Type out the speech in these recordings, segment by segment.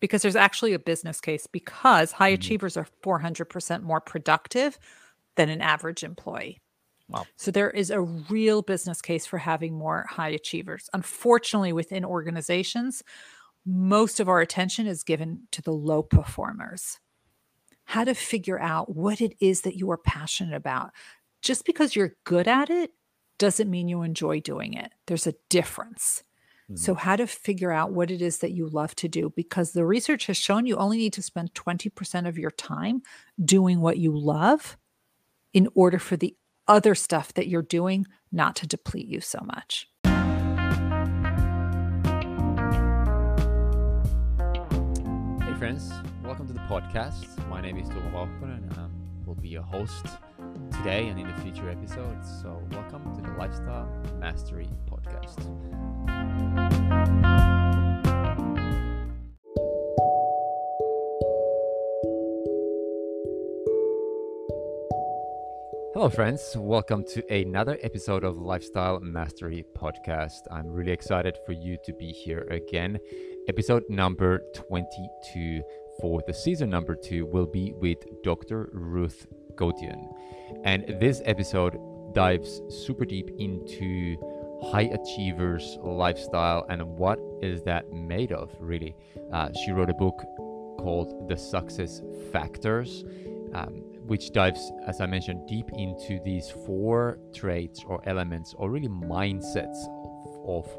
because there's actually a business case because high Mhm. achievers are 400% more productive than an average employee. Wow. So there is a real business case for having more high achievers. Unfortunately, within organizations, most of our attention is given to the low performers. How to figure out what it is that you are passionate about. Just because you're good at it doesn't mean you enjoy doing it. There's a difference. So, mm-hmm. how to figure out what it is that you love to do because the research has shown you only need to spend 20% of your time doing what you love in order for the other stuff that you're doing not to deplete you so much. Hey friends, welcome to the podcast. My name is Tuomo Vauhkonen and I will be your host today and in the future episodes. So welcome to the Lifestyle Mastery Podcast. Hello, friends. Welcome to another episode of Lifestyle Mastery Podcast. I'm really excited for you to be here again. Episode number 22 for the season number two will be with Dr. Ruth Gotian. And this episode dives super deep into high achievers lifestyle and what is that made of really uh, she wrote a book called the success factors um, which dives, as I mentioned, deep into these four traits or elements or really mindsets of, of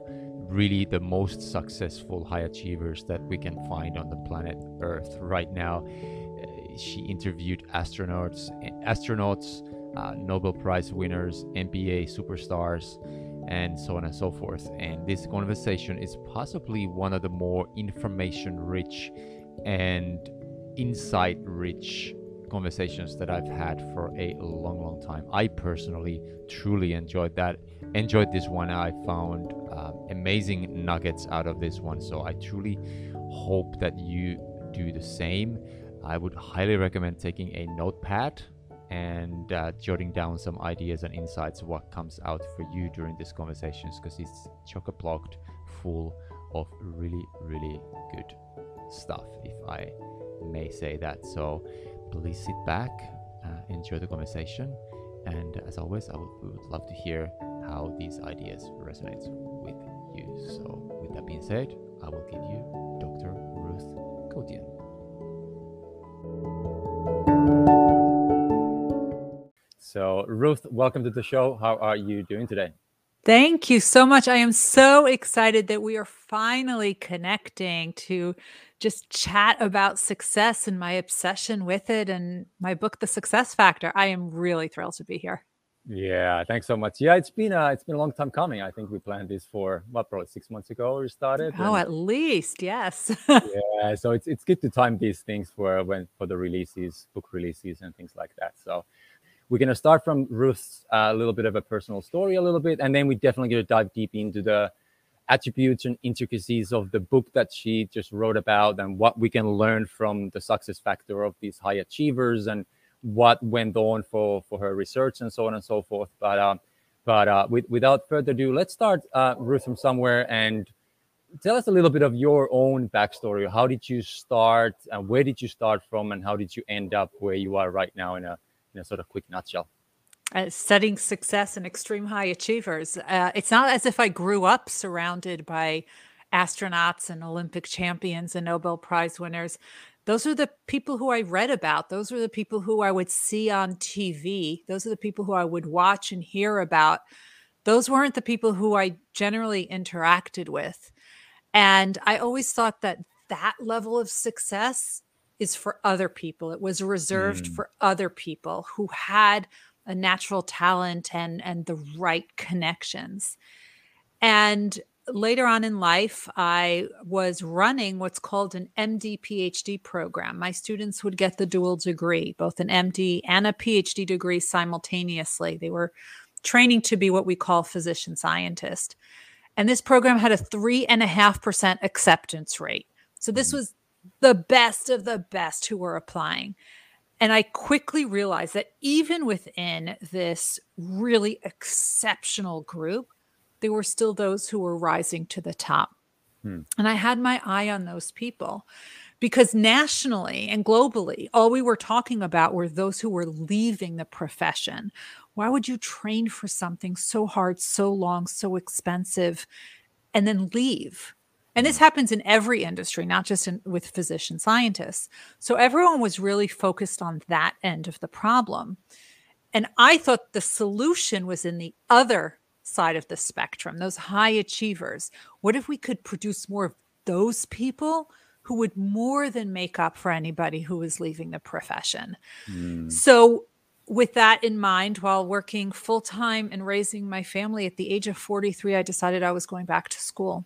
really the most successful high achievers that we can find on the planet Earth right now. Uh, she interviewed astronauts, astronauts, uh, Nobel Prize winners, NBA superstars, and so on and so forth. And this conversation is possibly one of the more information rich and insight rich conversations that I've had for a long, long time. I personally truly enjoyed that. Enjoyed this one. I found um, amazing nuggets out of this one. So I truly hope that you do the same. I would highly recommend taking a notepad and uh, jotting down some ideas and insights what comes out for you during these conversations because it's chock a blocked full of really, really good stuff, if I may say that. So please sit back, uh, enjoy the conversation, and as always, I would, would love to hear how these ideas resonate with you. So, with that being said, I will give you Dr. Ruth Gotian. So, Ruth, welcome to the show. How are you doing today? Thank you so much. I am so excited that we are finally connecting to just chat about success and my obsession with it and my book The Success Factor. I am really thrilled to be here. Yeah, thanks so much. Yeah, it's been a it's been a long time coming. I think we planned this for what probably six months ago we started. Oh, at least, yes. yeah, so it's it's good to time these things for when for the releases, book releases, and things like that. So we're gonna start from Ruth's uh, a little bit of a personal story, a little bit, and then we definitely gonna dive deep into the attributes and intricacies of the book that she just wrote about and what we can learn from the success factor of these high achievers and what went on for for her research and so on and so forth. But um, but uh, with, without further ado, let's start uh, Ruth from somewhere and tell us a little bit of your own backstory. How did you start? And where did you start from? And how did you end up where you are right now in a in a sort of quick nutshell? uh, studying success and extreme high achievers. Uh, it's not as if I grew up surrounded by astronauts and Olympic champions and Nobel Prize winners. Those are the people who I read about. Those are the people who I would see on TV. Those are the people who I would watch and hear about. Those weren't the people who I generally interacted with. And I always thought that that level of success is for other people. It was reserved Mm. for other people who had a natural talent and and the right connections. And later on in life, I was running what's called an MD PhD program. My students would get the dual degree, both an MD and a PhD degree simultaneously. They were training to be what we call physician scientist. And this program had a three and a half percent acceptance rate. So this Mhm. was the best of the best who were applying. And I quickly realized that even within this really exceptional group, there were still those who were rising to the top. Hmm. And I had my eye on those people because nationally and globally, all we were talking about were those who were leaving the profession. Why would you train for something so hard, so long, so expensive, and then leave? And this happens in every industry, not just in, with physician scientists. So everyone was really focused on that end of the problem. And I thought the solution was in the other side of the spectrum, those high achievers. What if we could produce more of those people who would more than make up for anybody who was leaving the profession? Mm. So, with that in mind, while working full time and raising my family at the age of 43, I decided I was going back to school.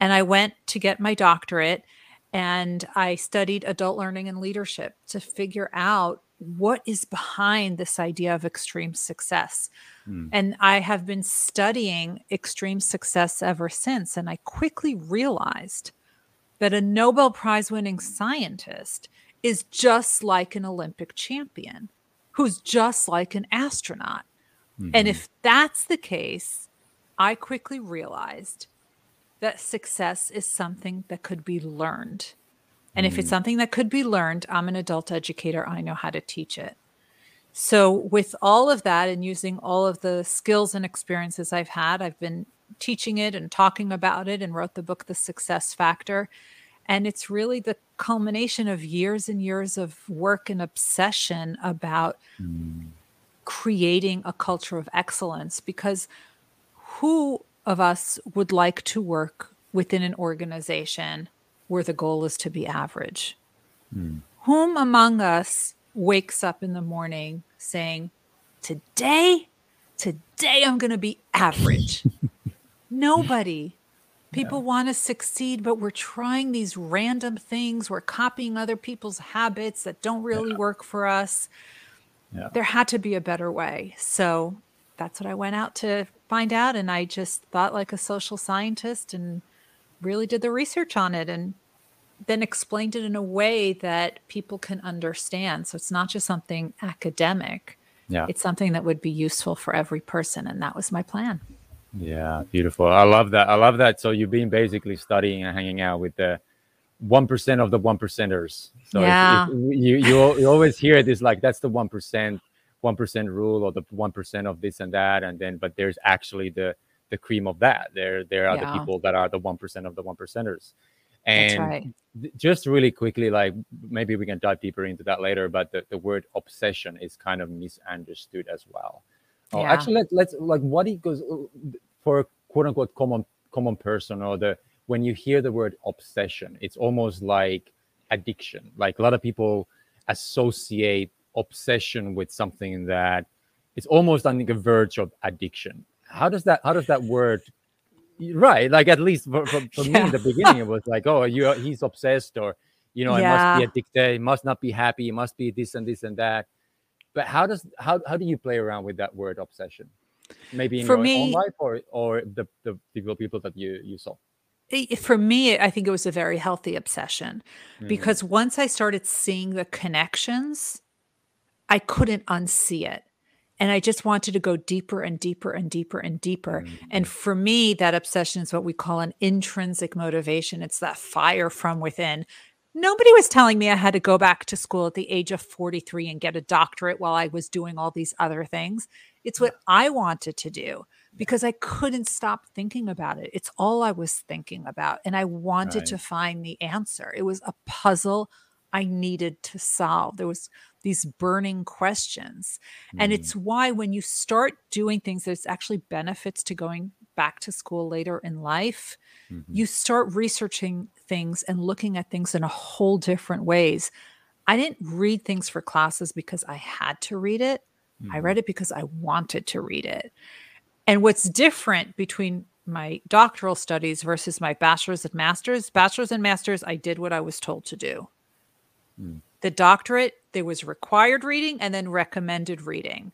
And I went to get my doctorate and I studied adult learning and leadership to figure out what is behind this idea of extreme success. Mm. And I have been studying extreme success ever since. And I quickly realized that a Nobel Prize winning scientist is just like an Olympic champion, who's just like an astronaut. Mm-hmm. And if that's the case, I quickly realized that success is something that could be learned. And mm. if it's mm. something that could be learned, I'm an adult educator. I know how to teach it. So, with all of that and using all of the skills and experiences I've had, I've been teaching it and talking about it and wrote the book, The Success Factor. And it's really the culmination of years and years of work and obsession about mm. creating a culture of excellence because who of us would like to work within an organization where the goal is to be average? Mm. Whom among us wakes up in the morning saying, Today, today I'm going to be average? Nobody. People yeah. want to succeed, but we're trying these random things. We're copying other people's habits that don't really yeah. work for us. Yeah. There had to be a better way. So that's what I went out to find out. And I just thought like a social scientist and really did the research on it and then explained it in a way that people can understand. So it's not just something academic. Yeah. It's something that would be useful for every person. And that was my plan. Yeah, beautiful. I love that. I love that. So you've been basically studying and hanging out with the one percent of the one percenters. So yeah. If, if you, you you always hear this like that's the one percent one percent rule or the one percent of this and that, and then but there's actually the the cream of that. There there are yeah. the people that are the one percent of the one percenters. And right. just really quickly, like maybe we can dive deeper into that later, but the, the word obsession is kind of misunderstood as well. Oh, yeah. actually, let, let's like what it goes uh, for quote unquote common common person or the when you hear the word obsession, it's almost like addiction. Like a lot of people associate obsession with something that it's almost on the verge of addiction. How does that how does that word right like at least for, for, for yeah. me in the beginning it was like oh you he's obsessed or you know yeah. it must be addicted he must not be happy he must be this and this and that but how does how, how do you play around with that word obsession maybe in for your me, own life or or the the people people that you you saw for me i think it was a very healthy obsession mm. because once i started seeing the connections I couldn't unsee it. And I just wanted to go deeper and deeper and deeper and deeper. Mm-hmm. And for me, that obsession is what we call an intrinsic motivation. It's that fire from within. Nobody was telling me I had to go back to school at the age of 43 and get a doctorate while I was doing all these other things. It's what I wanted to do because I couldn't stop thinking about it. It's all I was thinking about. And I wanted right. to find the answer. It was a puzzle I needed to solve. There was these burning questions. Mm. And it's why when you start doing things, there's actually benefits to going back to school later in life. Mm-hmm. You start researching things and looking at things in a whole different ways. I didn't read things for classes because I had to read it. Mm-hmm. I read it because I wanted to read it. And what's different between my doctoral studies versus my bachelor's and master's, bachelor's and master's, I did what I was told to do. Mm. The doctorate, there was required reading and then recommended reading.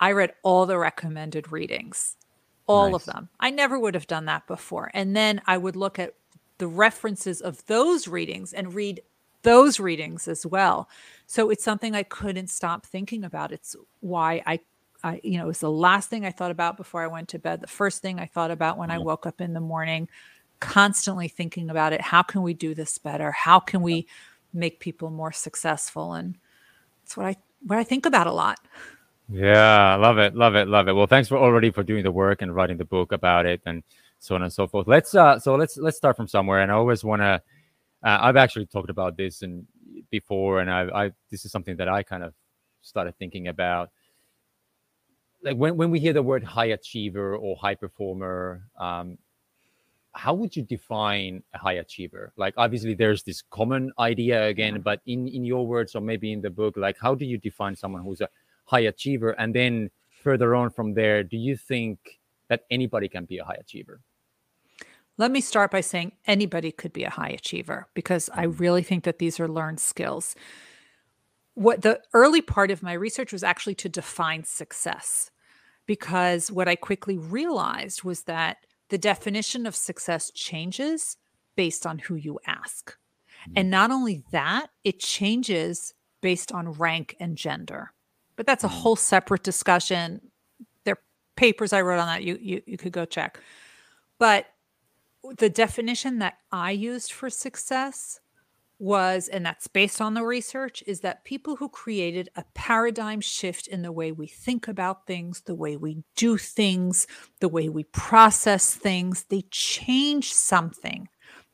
I read all the recommended readings, all nice. of them. I never would have done that before. And then I would look at the references of those readings and read those readings as well. So it's something I couldn't stop thinking about. It's why I I, you know, it was the last thing I thought about before I went to bed, the first thing I thought about when I mm-hmm. woke up in the morning, constantly thinking about it. How can we do this better? How can we make people more successful? And that's what I what I think about a lot. Yeah, love it, love it, love it. Well, thanks for already for doing the work and writing the book about it and so on and so forth. Let's uh so let's let's start from somewhere. And I always want to uh, I've actually talked about this and before, and I, I this is something that I kind of started thinking about. Like when, when we hear the word high achiever or high performer, um, how would you define a high achiever? Like obviously there's this common idea again, but in in your words or maybe in the book, like how do you define someone who's a high achiever? And then further on from there, do you think that anybody can be a high achiever? Let me start by saying anybody could be a high achiever because I mm-hmm. really think that these are learned skills. What the early part of my research was actually to define success because what I quickly realized was that the definition of success changes based on who you ask. Mm-hmm. And not only that, it changes based on rank and gender. But that's a mm-hmm. whole separate discussion. There are papers I wrote on that you you, you could go check. But the definition that I used for success was, and that's based on the research, is that people who created a paradigm shift in the way we think about things, the way we do things, the way we process things, they changed something.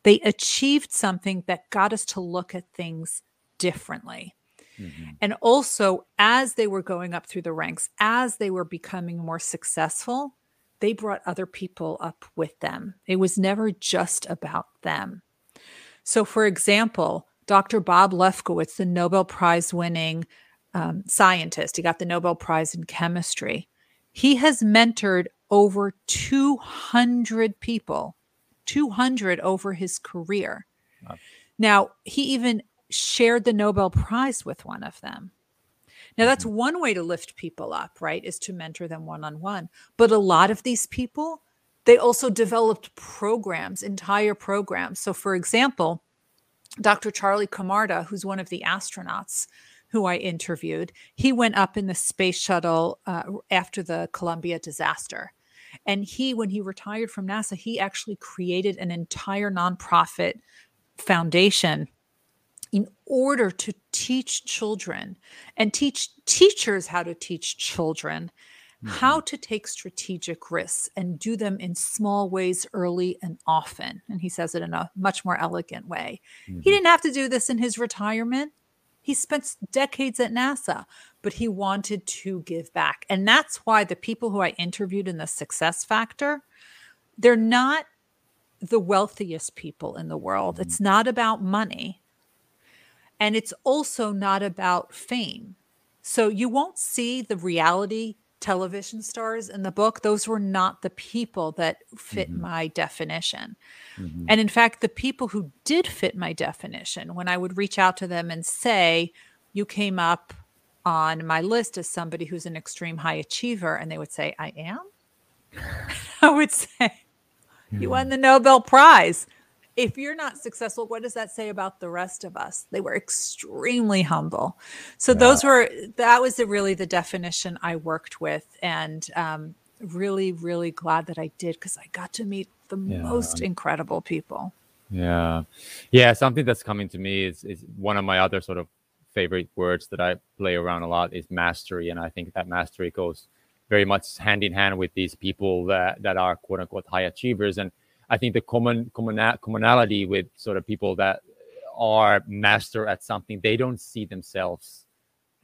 They achieved something that got us to look at things differently. Mm-hmm. And also, as they were going up through the ranks, as they were becoming more successful, they brought other people up with them. It was never just about them. So, for example, Dr. Bob Lefkowitz, the Nobel Prize winning um, scientist, he got the Nobel Prize in chemistry. He has mentored over 200 people, 200 over his career. Wow. Now, he even shared the Nobel Prize with one of them. Now, that's mm-hmm. one way to lift people up, right? Is to mentor them one on one. But a lot of these people, they also developed programs, entire programs. So, for example, Dr. Charlie Camarda, who's one of the astronauts who I interviewed, he went up in the space shuttle uh, after the Columbia disaster. And he, when he retired from NASA, he actually created an entire nonprofit foundation in order to teach children and teach teachers how to teach children mm-hmm. how to take strategic risks and do them in small ways early and often. And he says it in a much more elegant way. Mm-hmm. He didn't have to do this in his retirement. He spent decades at NASA, but he wanted to give back. And that's why the people who I interviewed in the success factor, they're not the wealthiest people in the world. Mm-hmm. It's not about money. And it's also not about fame. So you won't see the reality television stars in the book. Those were not the people that fit mm-hmm. my definition. Mm-hmm. And in fact, the people who did fit my definition, when I would reach out to them and say, You came up on my list as somebody who's an extreme high achiever, and they would say, I am. I would say, You won the Nobel Prize if you're not successful, what does that say about the rest of us? They were extremely humble. So yeah. those were that was the, really the definition I worked with, and um, really, really glad that I did because I got to meet the yeah. most incredible people. Yeah, yeah. Something that's coming to me is is one of my other sort of favorite words that I play around a lot is mastery, and I think that mastery goes very much hand in hand with these people that that are quote unquote high achievers and I think the common commonality with sort of people that are master at something, they don't see themselves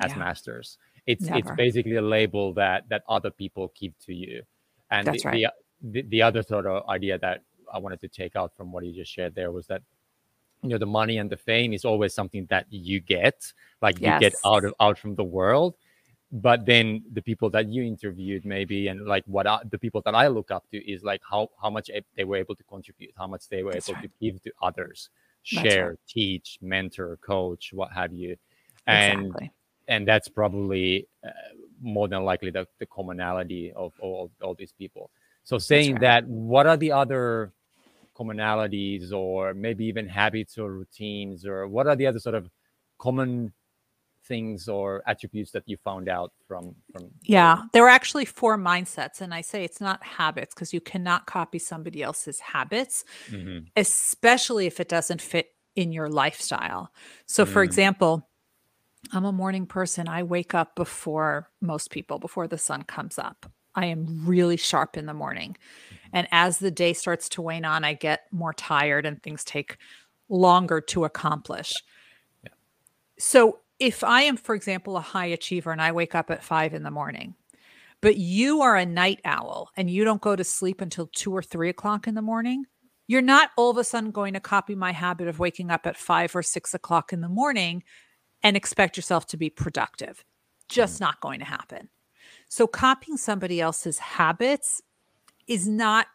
as yeah. masters. It's Never. it's basically a label that that other people give to you. And That's the, right. the, the the other sort of idea that I wanted to take out from what you just shared there was that you know the money and the fame is always something that you get like yes. you get out of out from the world but then the people that you interviewed maybe and like what I, the people that i look up to is like how how much they were able to contribute how much they were That's able right. to give to others share right. teach mentor coach what have you and exactly. and that's probably uh, more than likely the, the commonality of all, all these people so saying right. that what are the other commonalities or maybe even habits or routines or what are the other sort of common things or attributes that you found out from from yeah there are actually four mindsets and i say it's not habits because you cannot copy somebody else's habits mm-hmm. especially if it doesn't fit in your lifestyle so for mm. example i'm a morning person i wake up before most people before the sun comes up i am really sharp in the morning mm-hmm. and as the day starts to wane on i get more tired and things take longer to accomplish yeah. so if I am, for example, a high achiever and I wake up at five in the morning, but you are a night owl and you don't go to sleep until two or three o'clock in the morning, you're not all of a sudden going to copy my habit of waking up at five or six o'clock in the morning and expect yourself to be productive. Just not going to happen. So copying somebody else's habits is not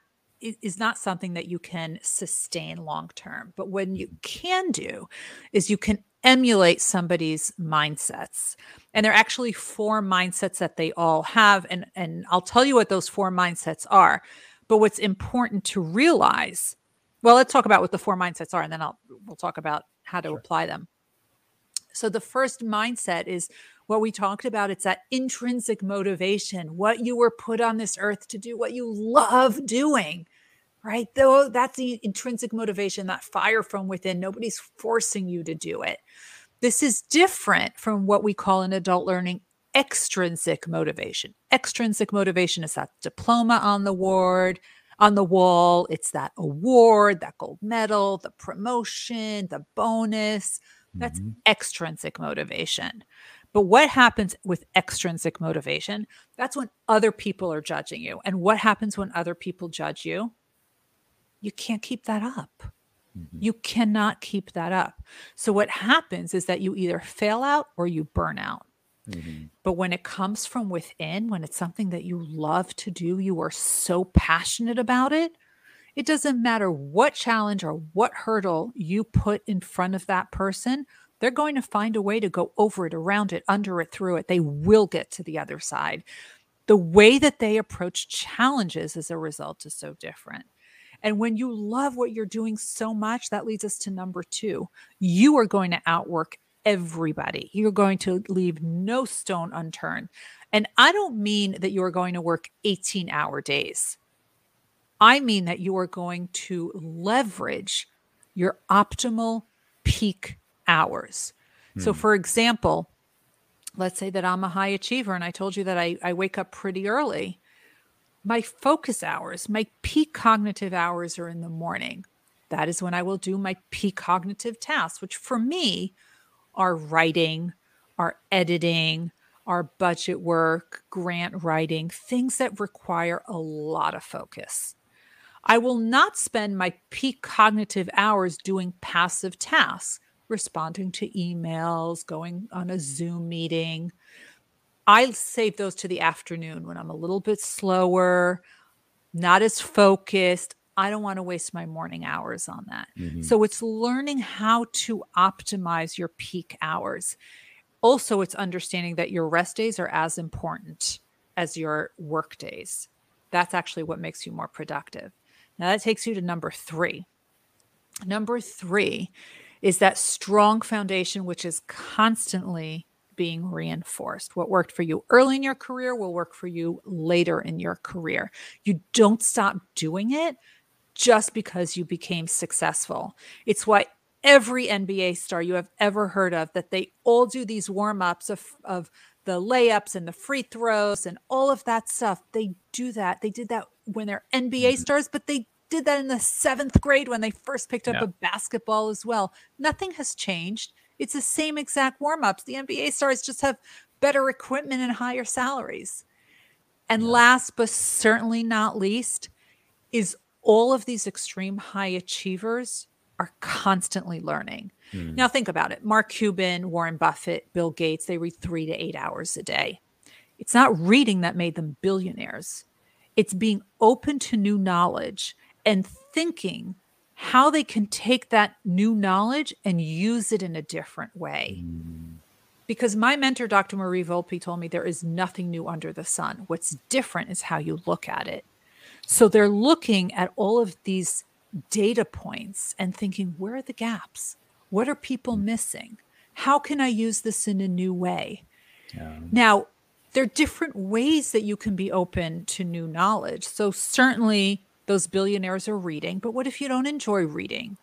is not something that you can sustain long term. But what you can do is you can emulate somebody's mindsets. And there are actually four mindsets that they all have. And, and I'll tell you what those four mindsets are. But what's important to realize, well, let's talk about what the four mindsets are, and then I'll we'll talk about how to sure. apply them. So the first mindset is what we talked about. It's that intrinsic motivation, what you were put on this earth to do, what you love doing right? Though that's the intrinsic motivation, that fire from within. Nobody's forcing you to do it. This is different from what we call in adult learning extrinsic motivation. Extrinsic motivation is that diploma on the ward, on the wall. It's that award, that gold medal, the promotion, the bonus. That's mm-hmm. extrinsic motivation. But what happens with extrinsic motivation? That's when other people are judging you. And what happens when other people judge you? You can't keep that up. Mm-hmm. You cannot keep that up. So what happens is that you either fail out or you burn out. Mm-hmm. But when it comes from within, when it's something that you love to do, you are so passionate about it. It doesn't matter what challenge or what hurdle you put in front of that person, they're going to find a way to go over it, around it, under it, through it. They will get to the other side. The way that they approach challenges as a result is so different. And when you love what you're doing so much, that leads us to number two. You are going to outwork everybody. You're going to leave no stone unturned. And I don't mean that you are going to work 18 hour days. I mean that you are going to leverage your optimal peak hours. Hmm. So, for example, let's say that I'm a high achiever and I told you that I, I wake up pretty early my focus hours, my peak cognitive hours are in the morning. That is when I will do my peak cognitive tasks, which for me are writing, are editing, are budget work, grant writing, things that require a lot of focus. I will not spend my peak cognitive hours doing passive tasks, responding to emails, going on a Zoom meeting, I save those to the afternoon when I'm a little bit slower, not as focused. I don't want to waste my morning hours on that. Mm-hmm. So it's learning how to optimize your peak hours. Also, it's understanding that your rest days are as important as your work days. That's actually what makes you more productive. Now, that takes you to number three. Number three is that strong foundation, which is constantly being reinforced. What worked for you early in your career will work for you later in your career. You don't stop doing it just because you became successful. It's why every NBA star you have ever heard of that they all do these warm-ups of of the layups and the free throws and all of that stuff. They do that. They did that when they're NBA mm-hmm. stars, but they did that in the seventh grade when they first picked up yeah. a basketball as well. Nothing has changed. It's the same exact warm ups. The NBA stars just have better equipment and higher salaries. And last but certainly not least is all of these extreme high achievers are constantly learning. Mm. Now, think about it Mark Cuban, Warren Buffett, Bill Gates, they read three to eight hours a day. It's not reading that made them billionaires, it's being open to new knowledge and thinking how they can take that new knowledge and use it in a different way. Mm. Because my mentor, Dr. Marie Volpe, told me there is nothing new under the sun. What's different is how you look at it. So they're looking at all of these data points and thinking, where are the gaps? What are people missing? How can I use this in a new way? Yeah. Now, there are different ways that you can be open to new knowledge. So, certainly, those billionaires are reading, but what if you don't enjoy reading?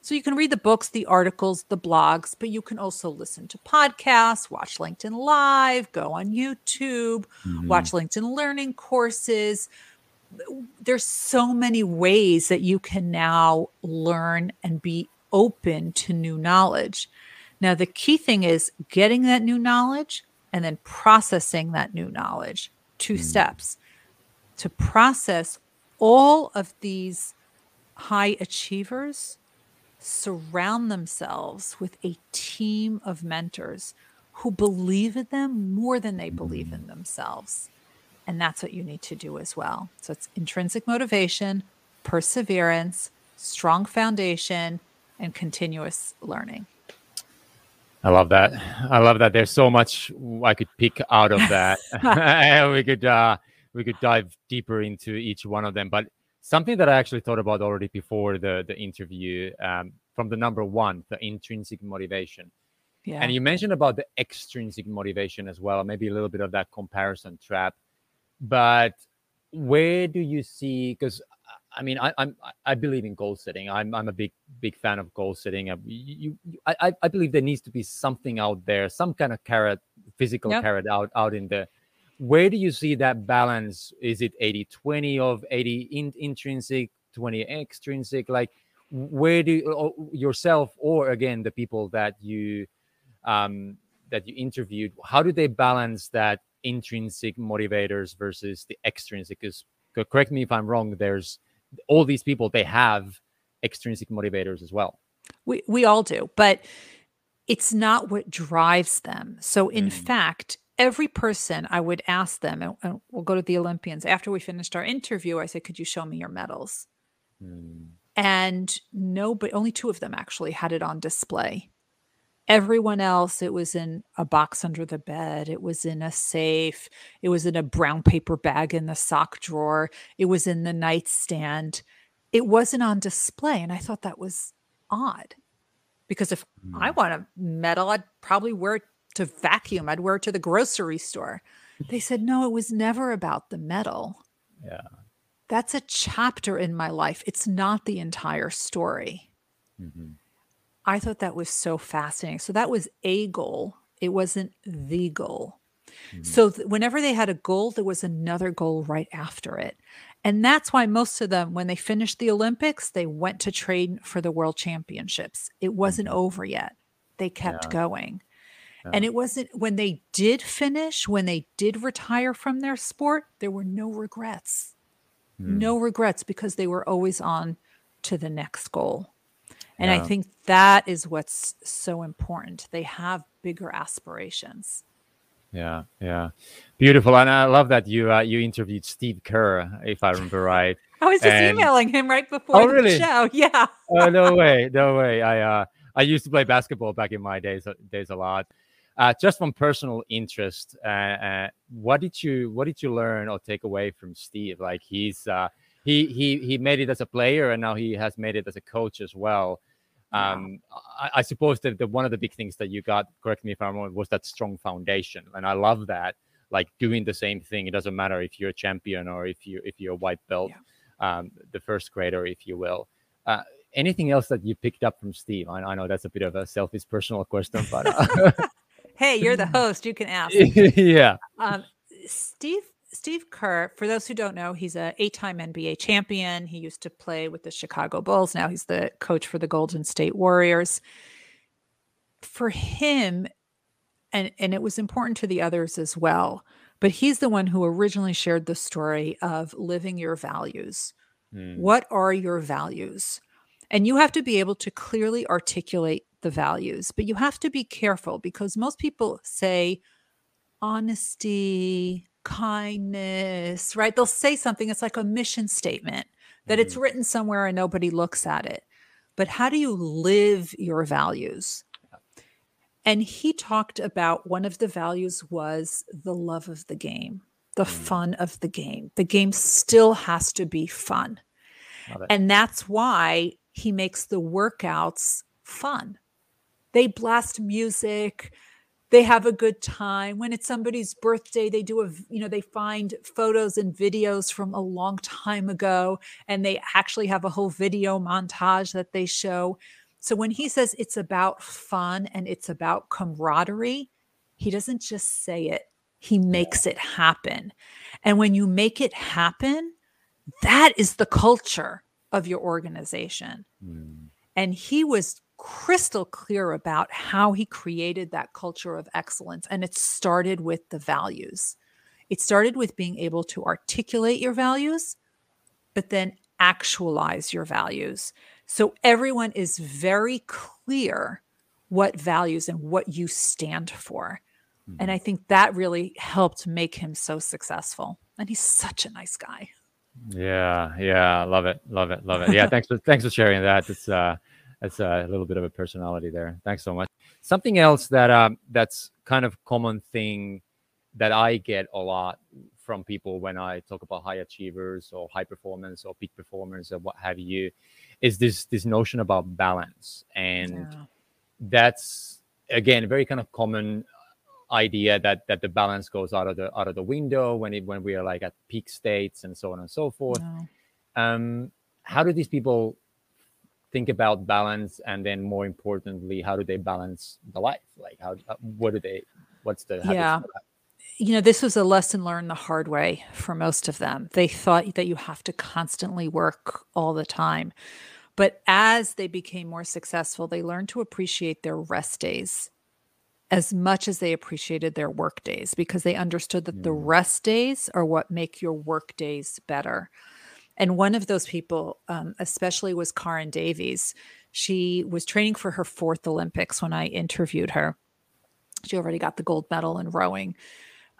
So you can read the books, the articles, the blogs, but you can also listen to podcasts, watch LinkedIn Live, go on YouTube, mm-hmm. watch LinkedIn Learning courses. There's so many ways that you can now learn and be open to new knowledge. Now, the key thing is getting that new knowledge and then processing that new knowledge. 2 mm-hmm. steps to process all of these high achievers surround themselves with a team of mentors who believe in them more than they believe in themselves. And that's what you need to do as well. So it's intrinsic motivation, perseverance, strong foundation, and continuous learning. I love that. I love that. There's so much I could pick out of that. we could uh, we could dive deeper into each one of them. But something that I actually thought about already before the the interview um, from the number one, the intrinsic motivation. Yeah. And you mentioned about the extrinsic motivation as well, maybe a little bit of that comparison trap. But where do you see? Because I mean, I, am I believe in goal setting. I'm I'm a big big fan of goal setting. You, you I I believe there needs to be something out there, some kind of carrot, physical yep. carrot out out in the where do you see that balance? Is it 80 20 of 80 in, intrinsic, 20 extrinsic? Like, where do you, yourself or again the people that you um, that you interviewed, how do they balance that intrinsic motivators versus the extrinsic? Because correct me if I'm wrong, there's all these people they have extrinsic motivators as well. We we all do, but it's not what drives them. So in mm. fact, every person I would ask them, and, and, we'll go to the Olympians. After we finished our interview, I said, Could you show me your medals? Mm. And no, but only two of them actually had it on display. Everyone else, it was in a box under the bed. It was in a safe. It was in a brown paper bag in the sock drawer. It was in the nightstand. It wasn't on display. And I thought that was odd because if mm. I want a medal, I'd probably wear it to vacuum. I'd wear it to the grocery store. They said, no, it was never about the medal. Yeah. That's a chapter in my life. It's not the entire story. Mm-hmm. I thought that was so fascinating. So that was a goal, it wasn't the goal. Mm-hmm. So th- whenever they had a goal, there was another goal right after it. And that's why most of them, when they finished the Olympics, they went to train for the world championships. It wasn't mm-hmm. over yet. They kept yeah. going. And it wasn't when they did finish, when they did retire from their sport, there were no regrets. Mm. No regrets because they were always on to the next goal. And yeah. I think that is what's so important. They have bigger aspirations. Yeah, yeah, beautiful, and I love that you uh, you interviewed Steve Kerr, if I remember right. I was just and... emailing him right before oh, really? the show. Yeah. oh no way, no way. I uh, I used to play basketball back in my days days a lot, uh, just from personal interest, uh, uh, what did you what did you learn or take away from Steve? Like he's uh, he he he made it as a player, and now he has made it as a coach as well. Um, I, I, suppose that the, one of the big things that you got, correct me if I'm wrong, was that strong foundation, and I love that. Like doing the same thing, it doesn't matter if you're a champion or if you if you're a white belt, yeah. um, the first grader, if you will. Uh, anything else that you picked up from Steve? I, I, know that's a bit of a selfish personal question, but uh, hey, you're the host. You can ask. yeah. Um, Steve Steve Kerr, for those who don't know, he's a eight-time NBA champion. He used to play with the Chicago Bulls. Now he's the coach for the Golden State Warriors. For him, and and it was important to the others as well, but he's the one who originally shared the story of living your values. Mm. What are your values? And you have to be able to clearly articulate the values, but you have to be careful because most people say honesty, kindness, right? They'll say something, it's like a mission statement that mm-hmm. it's written somewhere and nobody looks at it. But how do you live your values? And he talked about one of the values was the love of the game, the mm. fun of the game. The game still has to be fun. And that's why he makes the workouts fun They blast music. They have a good time. When it's somebody's birthday, they do a, you know, they find photos and videos from a long time ago and they actually have a whole video montage that they show. So when he says it's about fun and it's about camaraderie, he doesn't just say it, he makes it happen. And when you make it happen, that is the culture of your organization. Mm. And he was crystal clear about how he created that culture of excellence. And it started with the values. It started with being able to articulate your values, but then actualize your values. So everyone is very clear what values and what you stand for. Mm-hmm. And I think that really helped make him so successful. And he's such a nice guy. Yeah, yeah, love it, love it, love it. Yeah, thanks for thanks for sharing that. It's uh, it's a little bit of a personality there. Thanks so much. Something else that um, that's kind of common thing that I get a lot from people when I talk about high achievers or high performance or peak performers or what have you, is this this notion about balance, and yeah. that's again very kind of common idea that that the balance goes out of the out of the window when it when we are like at peak states and so on and so forth. No. Um, how do these people think about balance, and then more importantly, how do they balance the life? Like how what do they? What's the yeah? You know, this was a lesson learned the hard way for most of them. They thought that you have to constantly work all the time. But as they became more successful, they learned to appreciate their rest days as much as they appreciated their work days because they understood that the mm. rest days are what make your work days better. And one of those people, um, especially, was Caryn Davies. She was training for her fourth Olympics when I interviewed her. She already got the gold medal in rowing.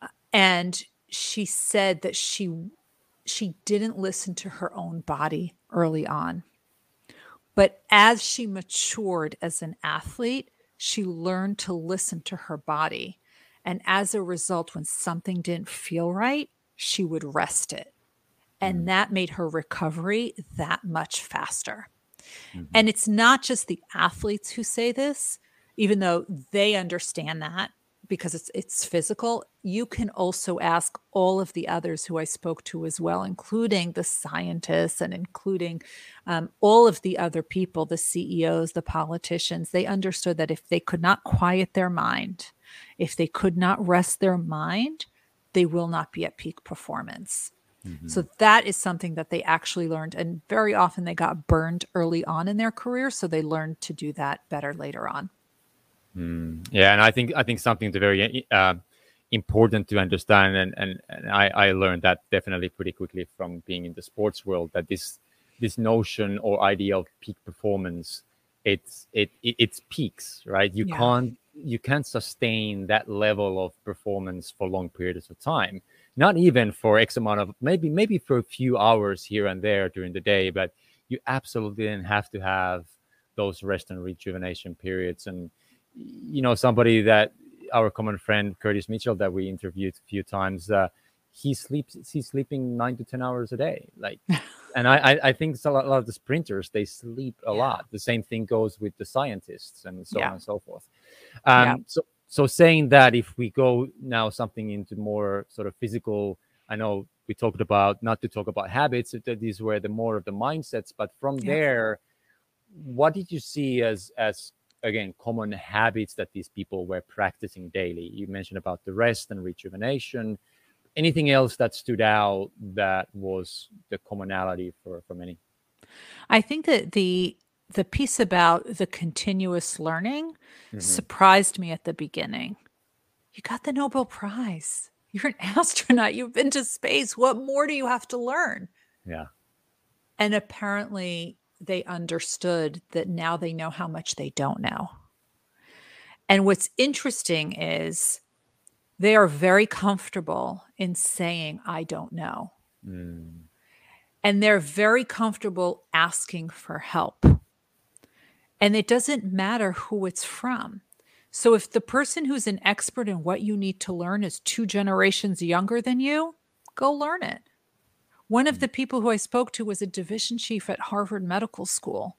Uh, and she said that she she didn't listen to her own body early on. But as she matured as an athlete, she learned to listen to her body. And as a result, when something didn't feel right, she would rest it. And mm. that made her recovery that much faster. Mm-hmm. And it's not just the athletes who say this, even though they understand that because it's it's physical you can also ask all of the others who i spoke to as well including the scientists and including um, all of the other people the ceos the politicians. They understood that if they could not quiet their mind if they could not rest their mind they will not be at peak performance. Mm-hmm. so that is something that they actually learned and very often they got burned early on in their career so they learned to do that better later on Mm, yeah, and I think I think something to very uh, important to understand, and, and, and I, I learned that definitely pretty quickly from being in the sports world that this this notion or idea of peak performance it's it, it it's peaks right? You yeah. can't you can't sustain that level of performance for long periods of time. Not even for x amount of maybe maybe for a few hours here and there during the day but you absolutely didn't have to have those rest and rejuvenation periods and you know, somebody that our common friend Curtis Mitchell that we interviewed a few times, uh, he sleeps. He's sleeping nine to ten hours a day. Like, and I, I think a lot, a lot, of the sprinters they sleep a yeah. lot. The same thing goes with the scientists and so yeah. on and so forth. Um, yeah. So, so saying that, if we go now something into more sort of physical, I know we talked about not to talk about habits. That these were the more of the mindsets, but from there, what did you see as as again common habits that these people were practicing daily. You mentioned about the rest and rejuvenation. Anything else that stood out that was the commonality for for many? I think that the the piece about the continuous learning mm-hmm. surprised me at the beginning. You got the nobel prize. You're an astronaut. You've been to space. What more do you have to learn? Yeah. And apparently they understood that now they know how much they don't know. And what's interesting is they are very comfortable in saying, I don't know. Mm. And they're very comfortable asking for help. And it doesn't matter who it's from. So if the person who's an expert in what you need to learn is two generations younger than you, go learn it. One of mm. the people who I spoke to was a division chief at Harvard Medical School.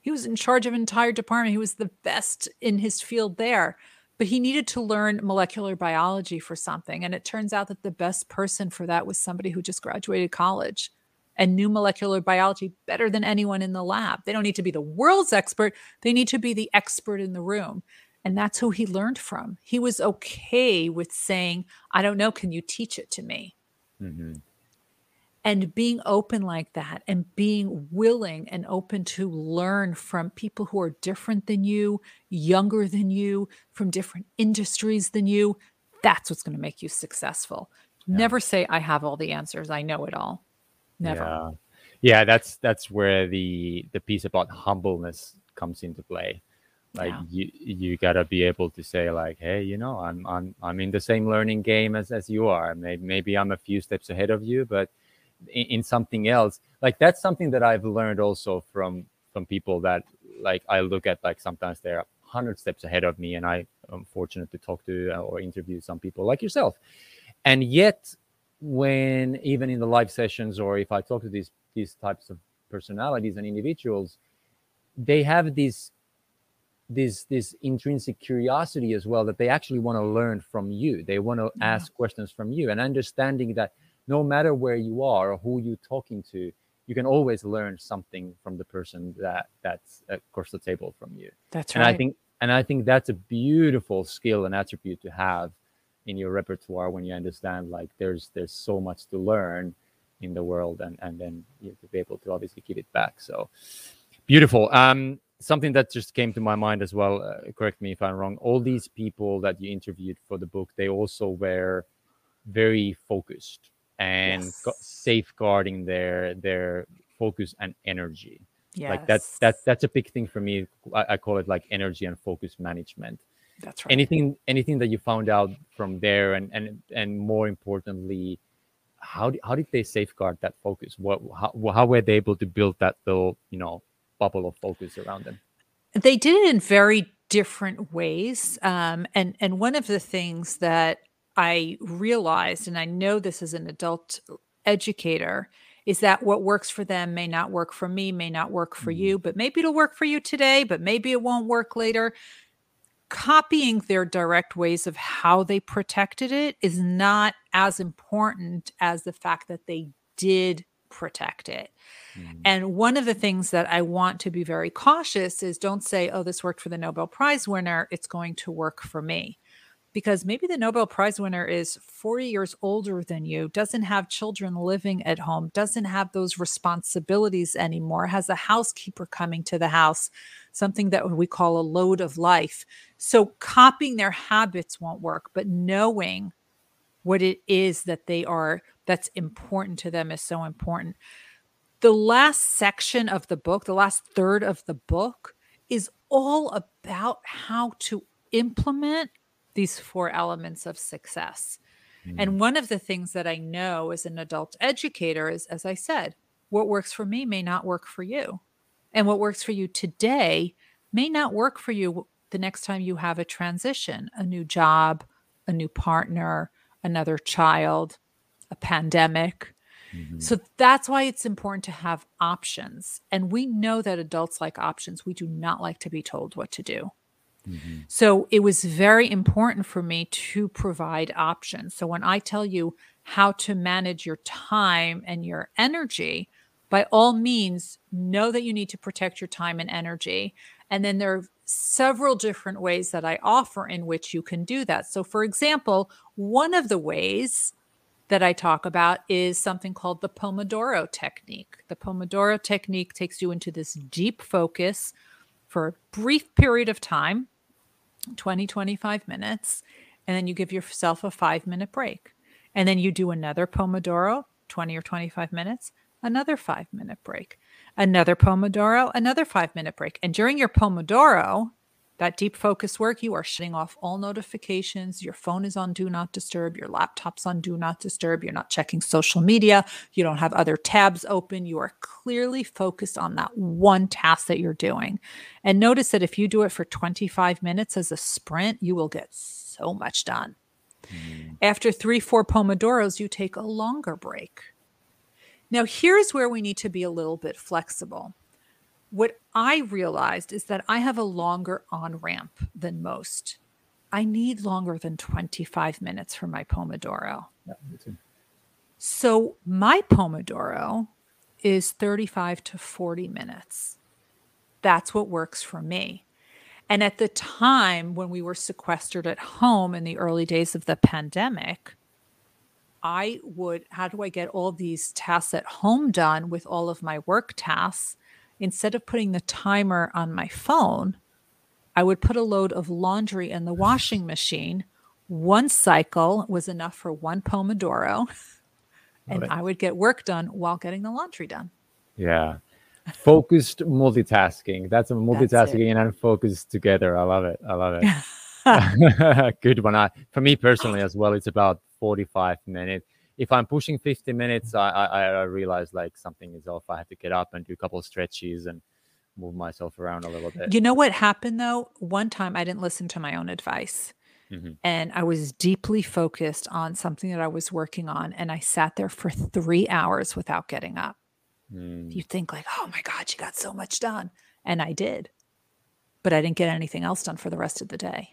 He was in charge of an entire department. He was the best in his field there. But he needed to learn molecular biology for something. And it turns out that the best person for that was somebody who just graduated college and knew molecular biology better than anyone in the lab. They don't need to be the world's expert, they need to be the expert in the room. And that's who he learned from. He was okay with saying, I don't know, can you teach it to me? Mm-hmm. And being open like that and being willing and open to learn from people who are different than you, younger than you, from different industries than you, that's what's going to make you successful. Yeah. Never say, I have all the answers, I know it all. Never. Yeah. yeah, that's that's where the the piece about humbleness comes into play like yeah. you you gotta be able to say like hey you know i'm i'm i'm in the same learning game as as you are maybe maybe i'm a few steps ahead of you but in, in something else. Like that's something that i've learned also from from people that like i look at like sometimes they're 100 steps ahead of me and i am fortunate to talk to uh, or interview some people like yourself. And yet when even in the live sessions or if i talk to these these types of personalities and individuals they have these this this intrinsic curiosity as well that they actually want to learn from you. They want to yeah. ask questions from you. And understanding that no matter where you are or who you're talking to you can always learn something from the person that that's across the table from you. That's right and i think and i think that's a beautiful skill and attribute to have in your repertoire when you understand like there's there's so much to learn in the world and and then you to be able to obviously give it back. So beautiful. Um something that just came to my mind as well uh, correct me if i'm wrong all these people that you interviewed for the book they also were very focused and yes. safeguarding their their focus and energy yes. like that's that's that's a big thing for me I, I, call it like energy and focus management that's right anything anything that you found out from there and and and more importantly how, how did they safeguard that focus what how, how were they able to build that little you know bubble of focus around them? They did it in very different ways. Um, and and one of the things that I realized, and I know this as an adult educator, is that what works for them may not work for me, may not work for mm-hmm. you, but maybe it'll work for you today, but maybe it won't work later. Copying their direct ways of how they protected it is not as important as the fact that they did protect it. Mm. And one of the things that I want to be very cautious is don't say, oh, this worked for the Nobel Prize winner, it's going to work for me. Because maybe the Nobel Prize winner is 40 years older than you, doesn't have children living at home, doesn't have those responsibilities anymore, has a housekeeper coming to the house, something that we call a load of life. So copying their habits won't work, but knowing what it is that they are that's important to them is so important the last section of the book, the last third of the book, is all about how to implement these four elements of success. Mm. And one of the things that I know as an adult educator is, as I said, what works for me may not work for you. And what works for you today may not work for you the next time you have a transition, a new job, a new partner, another child, a pandemic, Mm-hmm. So that's why it's important to have options. And we know that adults like options. We do not like to be told what to do. Mm-hmm. So it was very important for me to provide options. So when I tell you how to manage your time and your energy, by all means, know that you need to protect your time and energy. And then there are several different ways that I offer in which you can do that. So, for example, one of the ways that I talk about is something called the Pomodoro technique. The Pomodoro technique takes you into this deep focus for a brief period of time 20, 25 minutes. And then you give yourself a five minute break. And then you do another Pomodoro, 20 or 25 minutes, another five minute break, another Pomodoro, another five minute break. And during your Pomodoro, that deep focus work, you are shutting off all notifications. Your phone is on do not disturb. Your laptop's on do not disturb. You're not checking social media. You don't have other tabs open. You are clearly focused on that one task that you're doing. And notice that if you do it for 25 minutes as a sprint, you will get so much done. Mm. After three, four Pomodoros, you take a longer break. Now, here's where we need to be a little bit flexible what I realized is that I have a longer on ramp than most. I need longer than 25 minutes for my Pomodoro. Yeah. So my Pomodoro is 35 to 40 minutes. That's what works for me. And at the time when we were sequestered at home in the early days of the pandemic, I would, how do I get all these tasks at home done with all of my work tasks? Instead of putting the timer on my phone, I would put a load of laundry in the washing machine. One cycle was enough for one Pomodoro, and I would get work done while getting the laundry done. Yeah. Focused multitasking. That's a multitasking and focused together. I love it. I love it. Good one. I, for me personally as well, it's about 45 minutes if I'm pushing 50 minutes, I, I, I realize like something is off. I have to get up and do a couple of stretches and move myself around a little bit. You know what happened though? One time I didn't listen to my own advice. Mm-hmm. And I was deeply focused on something that I was working on. And I sat there for three hours without getting up. Mm. You think, like, oh my God, you got so much done. And I did. But I didn't get anything else done for the rest of the day.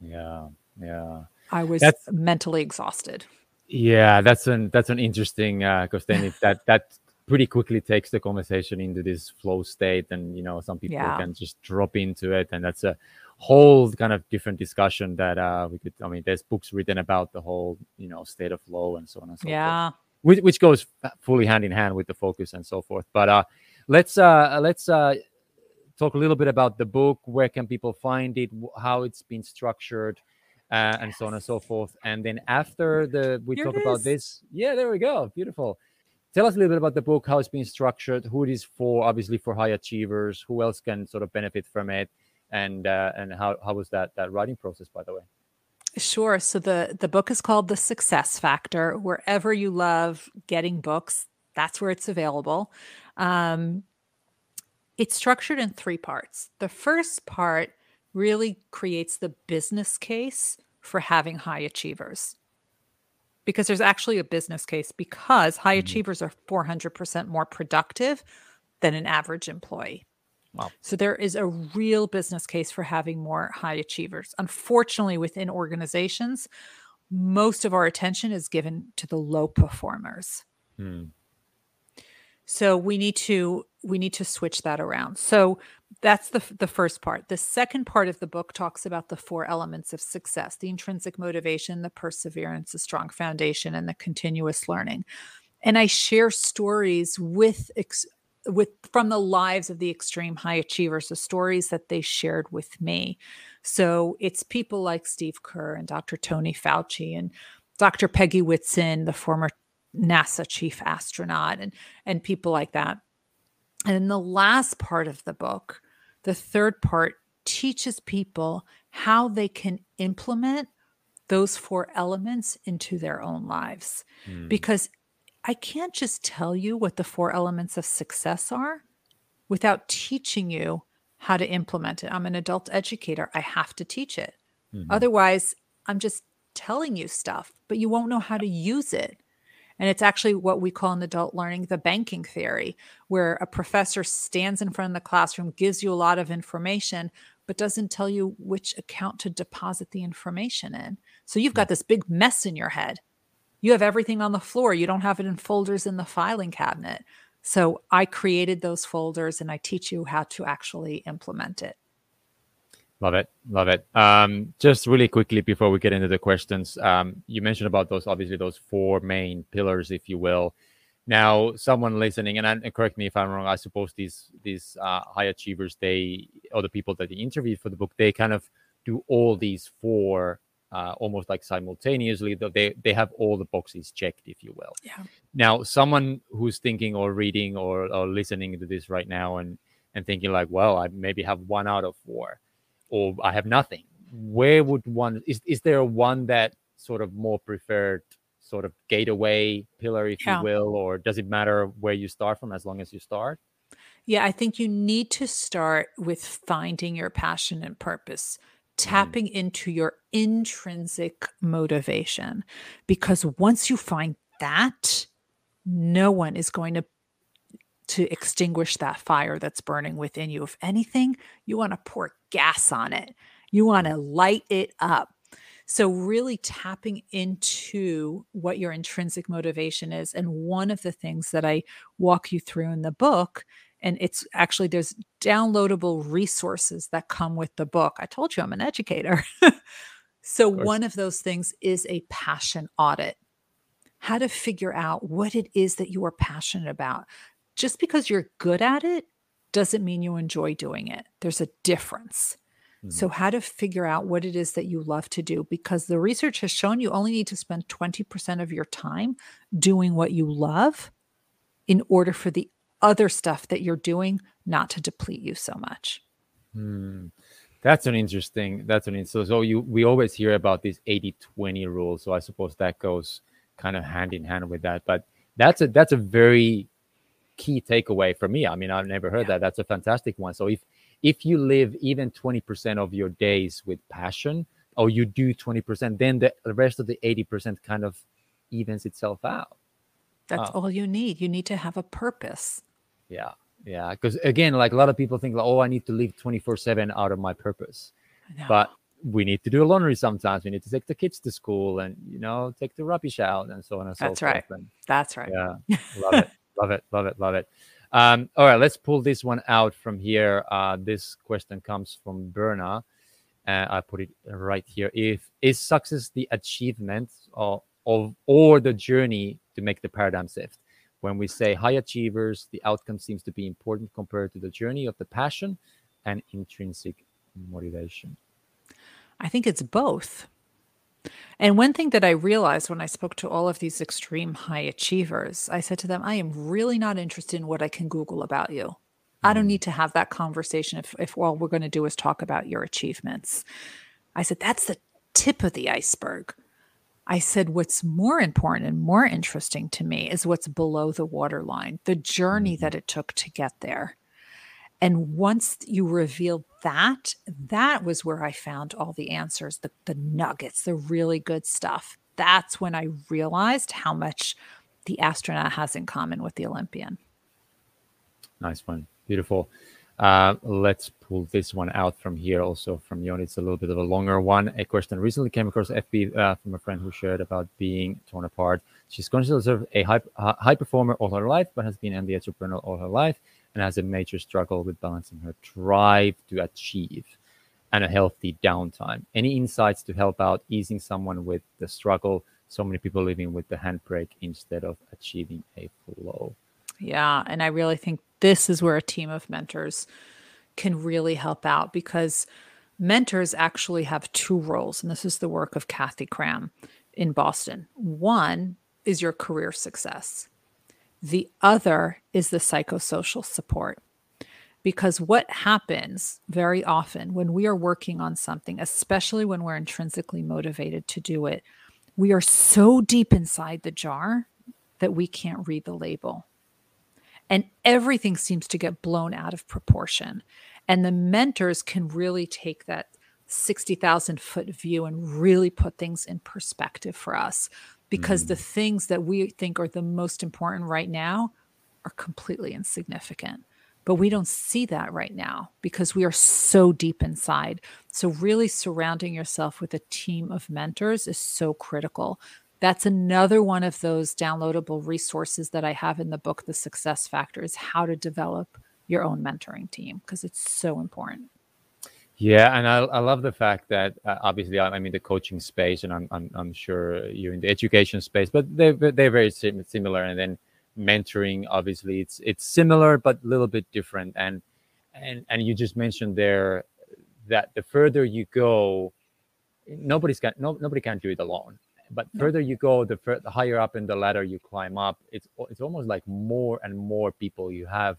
Yeah. Yeah. I was That's- mentally exhausted. Yeah, that's an that's an interesting because uh, then it, that that pretty quickly takes the conversation into this flow state, and you know some people yeah. can just drop into it, and that's a whole kind of different discussion that uh, we could. I mean, there's books written about the whole you know state of flow and so on and so yeah. forth. Which, which goes fully hand in hand with the focus and so forth. But uh, let's uh, let's uh, talk a little bit about the book. Where can people find it? How it's been structured? Uh, and so on and so forth. And then after the we Here talk about this, yeah, there we go, beautiful. Tell us a little bit about the book, how it's been structured, who it is for, obviously for high achievers, who else can sort of benefit from it, and uh, and how how was that that writing process, by the way? Sure. So the the book is called The Success Factor. Wherever you love getting books, that's where it's available. Um, it's structured in three parts. The first part really creates the business case for having high achievers. Because there's actually a business case because high mm-hmm. achievers are 400% more productive than an average employee. Wow. So there is a real business case for having more high achievers. Unfortunately, within organizations, most of our attention is given to the low performers. Hmm. So we need to we need to switch that around. So that's the the first part. The second part of the book talks about the four elements of success: the intrinsic motivation, the perseverance, the strong foundation, and the continuous learning. And I share stories with ex- with from the lives of the extreme high achievers, the stories that they shared with me. So it's people like Steve Kerr and Dr. Tony Fauci and Dr. Peggy Whitson, the former NASA chief astronaut, and and people like that and in the last part of the book, the third part teaches people how they can implement those four elements into their own lives. Mm. Because I can't just tell you what the four elements of success are without teaching you how to implement it. I'm an adult educator, I have to teach it. Mm-hmm. Otherwise, I'm just telling you stuff, but you won't know how to use it. And it's actually what we call in adult learning the banking theory, where a professor stands in front of the classroom, gives you a lot of information, but doesn't tell you which account to deposit the information in. So you've got hmm. this big mess in your head. You have everything on the floor, you don't have it in folders in the filing cabinet. So I created those folders and I teach you how to actually implement it. Love it, love it. Um, just really quickly before we get into the questions, um, you mentioned about those obviously those four main pillars, if you will. Now, someone listening, and, and correct me if I'm wrong. I suppose these these uh, high achievers, they or the people that you interviewed for the book, they kind of do all these four uh, almost like simultaneously. Though they they have all the boxes checked, if you will. Yeah. Now, someone who's thinking or reading or, or listening to this right now and and thinking like, well, I maybe have one out of four or I have nothing. Where would one is is there one that sort of more preferred sort of gateway pillar, if yeah. you will, or does it matter where you start from as long as you start? Yeah, I think you need to start with finding your passion and purpose, mm-hmm. tapping mm. into your intrinsic motivation. Because once you find that, no one is going to to extinguish that fire that's burning within you. If anything, you want to pour gas on it, you want to light it up. So, really tapping into what your intrinsic motivation is. And one of the things that I walk you through in the book, and it's actually there's downloadable resources that come with the book. I told you I'm an educator. so, of one of those things is a passion audit how to figure out what it is that you are passionate about. Just because you're good at it doesn't mean you enjoy doing it. There's a difference. Mm-hmm. So, how to figure out what it is that you love to do because the research has shown you only need to spend 20% of your time doing what you love in order for the other stuff that you're doing not to deplete you so much. Hmm. That's an interesting. That's an so so you we always hear about this 80-20 rule. So I suppose that goes kind of hand in hand with that. But that's a that's a very key takeaway for me. I mean, I've never heard yeah. that. That's a fantastic one. So if if you live even 20% of your days with passion, or you do 20%, then the, rest of the 80% kind of evens itself out. That's um, all you need. You need to have a purpose. Yeah. Yeah. Because again, like a lot of people think, like, oh, I need to live 24 7 out of my purpose. But we need to do laundry sometimes. We need to take the kids to school and you know take the rubbish out and so on and so That's forth. That's right. That's right. Yeah, love it, love it, love it, love it. Um, all right, let's pull this one out from here. Uh, this question comes from Berna. Uh, I put it right here. If is success the achievement of, of or the journey to make the paradigm shift? When we say high achievers, the outcome seems to be important compared to the journey of the passion and intrinsic motivation. I think it's both. And one thing that I realized when I spoke to all of these extreme high achievers, I said to them, I am really not interested in what I can Google about you. I don't mm. need to have that conversation if, if all we're going to do is talk about your achievements. I said, that's the tip of the iceberg. I said, what's more important and more interesting to me is what's below the waterline, the journey mm-hmm. that it took to get there. And once you revealed that, that was where I found all the answers, the, the nuggets, the really good stuff. That's when I realized how much the astronaut has in common with the Olympian. Nice one. Beautiful. Uh, let's pull this one out from here also from Yon. It's a little bit of a longer one. A question recently came across FB uh, from a friend who shared about being torn apart. She's considered a high, high performer all her life, but has been an entrepreneur all her life and has a major struggle with balancing her drive to achieve and a healthy downtime. Any insights to help out easing someone with the struggle? So many people living with the handbrake instead of achieving a flow. Yeah. And I really think this is where a team of mentors can really help out because mentors actually have two roles. And this is the work of Kathy Kram in Boston. One is your career success. The other is the psychosocial support. Because what happens very often when we are working on something, especially when we're intrinsically motivated to do it, we are so deep inside the jar that we can't read the label. And everything seems to get blown out of proportion. And the mentors can really take that 60,000 foot view and really put things in perspective for us because mm. the things that we think are the most important right now are completely insignificant. But we don't see that right now because we are so deep inside. So, really surrounding yourself with a team of mentors is so critical. That's another one of those downloadable resources that I have in the book, The Success Factor, is how to develop your own mentoring team because it's so important. Yeah, and I, I love the fact that uh, obviously I'm in the coaching space, and I'm, I'm I'm sure you're in the education space, but they they're very sim- similar. And then mentoring, obviously, it's it's similar but a little bit different. And and and you just mentioned there that the further you go, nobody's got no nobody can do it alone. But no. further you go, the, fur- the higher up in the ladder you climb up, it's it's almost like more and more people you have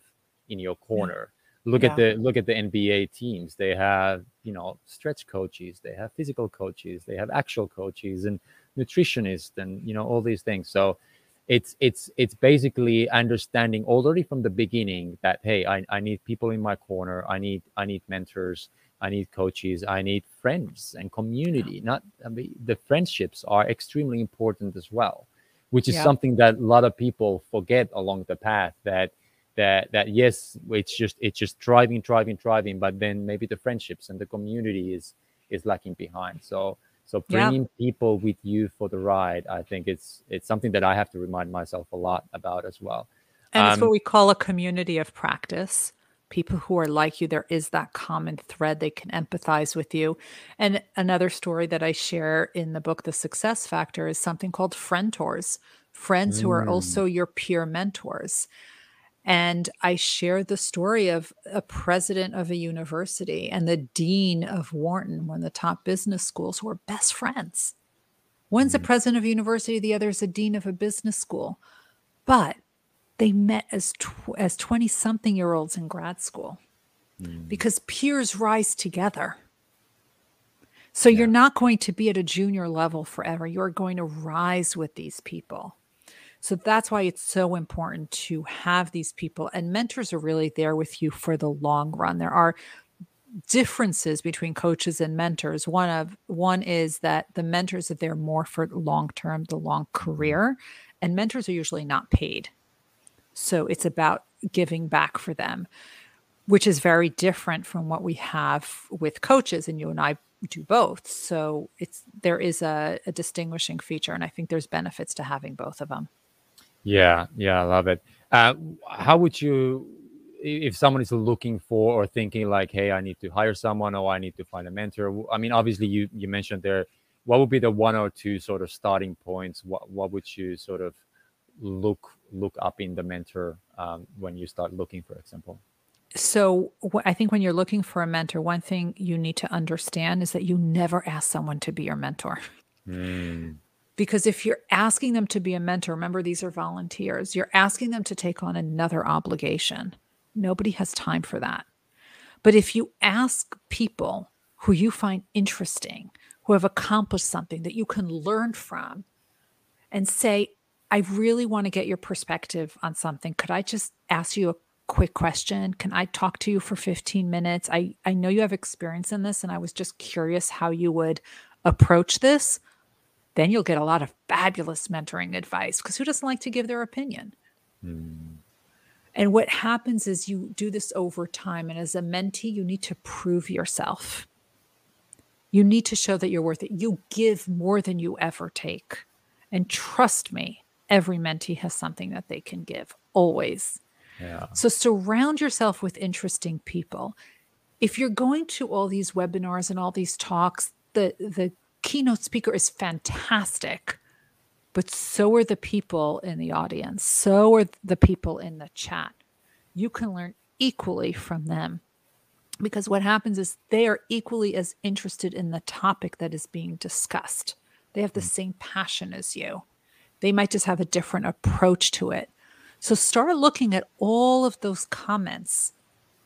in your corner. Yeah look yeah. at the look at the nba teams they have you know stretch coaches they have physical coaches they have actual coaches and nutritionists and you know all these things so it's it's it's basically understanding already from the beginning that hey I, I need people in my corner i need i need mentors i need coaches i need friends and community yeah. not I mean, the friendships are extremely important as well which is yeah. something that a lot of people forget along the path that that that yes it's just it's just driving driving driving but then maybe the friendships and the community is is lacking behind so so bringing yeah. people with you for the ride i think it's it's something that i have to remind myself a lot about as well and um, it's what we call a community of practice people who are like you there is that common thread they can empathize with you and another story that i share in the book the success factor is something called friendtors friends mm. who are mm. also your peer mentors and I shared the story of a president of a university and the dean of Wharton, one of the top business schools, who are best friends. One's a mm. president of a university, the other is a dean of a business school. But they met as tw- as 20 something year olds in grad school mm. because peers rise together. So yeah. you're not going to be at a junior level forever. You're going to rise with these people. So that's why it's so important to have these people and mentors are really there with you for the long run. There are differences between coaches and mentors. One of one is that the mentors are there more for long term, the long mm-hmm. career, and mentors are usually not paid. So it's about giving back for them, which is very different from what we have with coaches and you and I do both. So it's there is a, a distinguishing feature and I think there's benefits to having both of them. Yeah, yeah, I love it. Uh, how would you, if someone is looking for or thinking like, hey, I need to hire someone or I need to find a mentor? I mean, obviously, you you mentioned there. What would be the one or two sort of starting points? What what would you sort of look look up in the mentor um, when you start looking, for example? So I think when you're looking for a mentor, one thing you need to understand is that you never ask someone to be your mentor. Mm. Because if you're asking them to be a mentor, remember these are volunteers, you're asking them to take on another obligation. Nobody has time for that. But if you ask people who you find interesting, who have accomplished something that you can learn from, and say, I really want to get your perspective on something. Could I just ask you a quick question? Can I talk to you for 15 minutes? I, I know you have experience in this, and I was just curious how you would approach this then you'll get a lot of fabulous mentoring advice because who doesn't like to give their opinion? Mm. And what happens is you do this over time. And as a mentee, you need to prove yourself. You need to show that you're worth it. You give more than you ever take. And trust me, every mentee has something that they can give, always. Yeah. So surround yourself with interesting people. If you're going to all these webinars and all these talks, the the keynote speaker is fantastic, but so are the people in the audience. So are the people in the chat. You can learn equally from them because what happens is they are equally as interested in the topic that is being discussed. They have the mm. same passion as you. They might just have a different approach to it. So start looking at all of those comments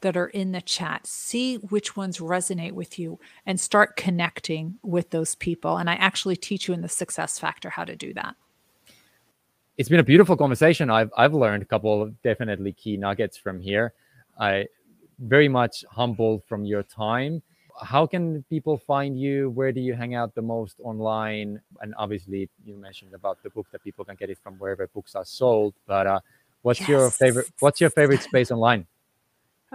that are in the chat. See which ones resonate with you and start connecting with those people. And I actually teach you in the success factor how to do that. It's been a beautiful conversation. I've I've learned a couple of definitely key nuggets from here. I very much humbled from your time. How can people find you? Where do you hang out the most online? And obviously, you mentioned about the book that people can get it from wherever books are sold. But uh, what's yes. your favorite? What's your favorite space online?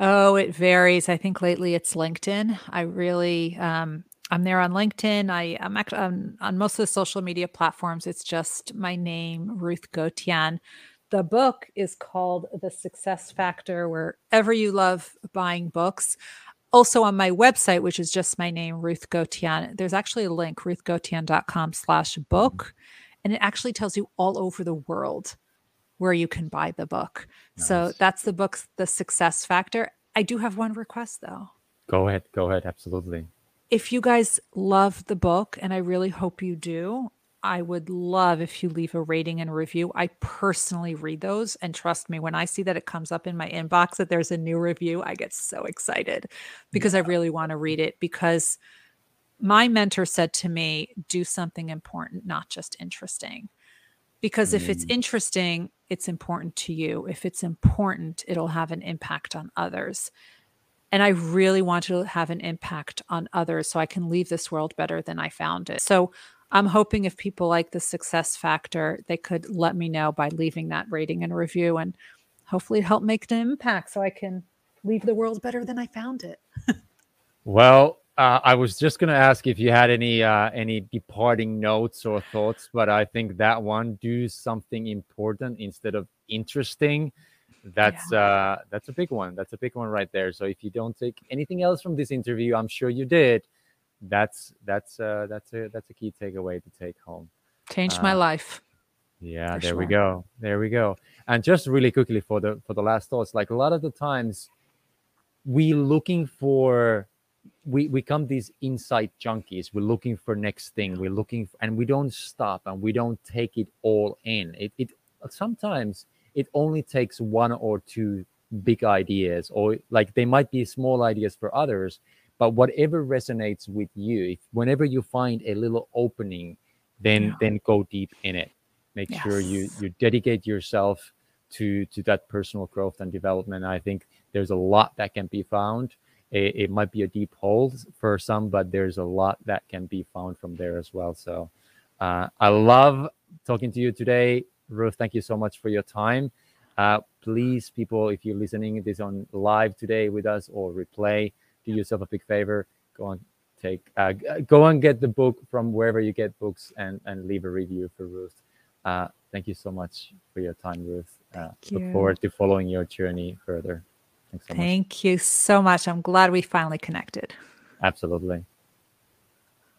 Oh, it varies. I think lately it's LinkedIn. I really, um, I'm there on LinkedIn. I, I'm actually on, on most of the social media platforms. It's just my name, Ruth Gotian. The book is called The Success Factor, wherever you love buying books. Also on my website, which is just my name, Ruth Gotian, there's actually a link, ruthgotian.com slash book. And it actually tells you all over the world where you can buy the book. Nice. So that's the book, The Success Factor. I do have one request though. Go ahead. Go ahead. Absolutely. If you guys love the book, and I really hope you do, I would love if you leave a rating and review. I personally read those. And trust me, when I see that it comes up in my inbox that there's a new review, I get so excited because yeah. I really want to read it. Because my mentor said to me, do something important, not just interesting because if it's mm. interesting it's important to you if it's important it'll have an impact on others and i really want to have an impact on others so i can leave this world better than i found it so i'm hoping if people like the success factor they could let me know by leaving that rating and review and hopefully help make an impact so I can leave the world better than I found it. well, uh, I was just gonna ask if you had any uh, any departing notes or thoughts, but I think that one do something important instead of interesting. That's yeah. uh, that's a big one. That's a big one right there. So if you don't take anything else from this interview, I'm sure you did. That's that's uh, that's a that's a key takeaway to take home. Changed my uh, life. Yeah, there sure. we go. There we go. And just really quickly for the for the last thoughts, like a lot of the times we looking for we become these insight junkies. We're looking for next thing. We're looking for, and we don't stop and we don't take it all in. It, it sometimes it only takes one or two big ideas or like they might be small ideas for others but whatever resonates with you if whenever you find a little opening then yeah. then go deep in it. Make yes. sure you you dedicate yourself to to that personal growth and development. I think there's a lot that can be found it, it, might be a deep hole for some, but there's a lot that can be found from there as well. So uh, I love talking to you today. Ruth, thank you so much for your time. Uh, please, people, if you're listening this on live today with us or replay, do yourself a big favor. Go on, take, uh, go and get the book from wherever you get books and, and leave a review for Ruth. Uh, thank you so much for your time, Ruth. Uh, look forward to following your journey further. Thanks so Thank much. you so much. I'm glad we finally connected. Absolutely.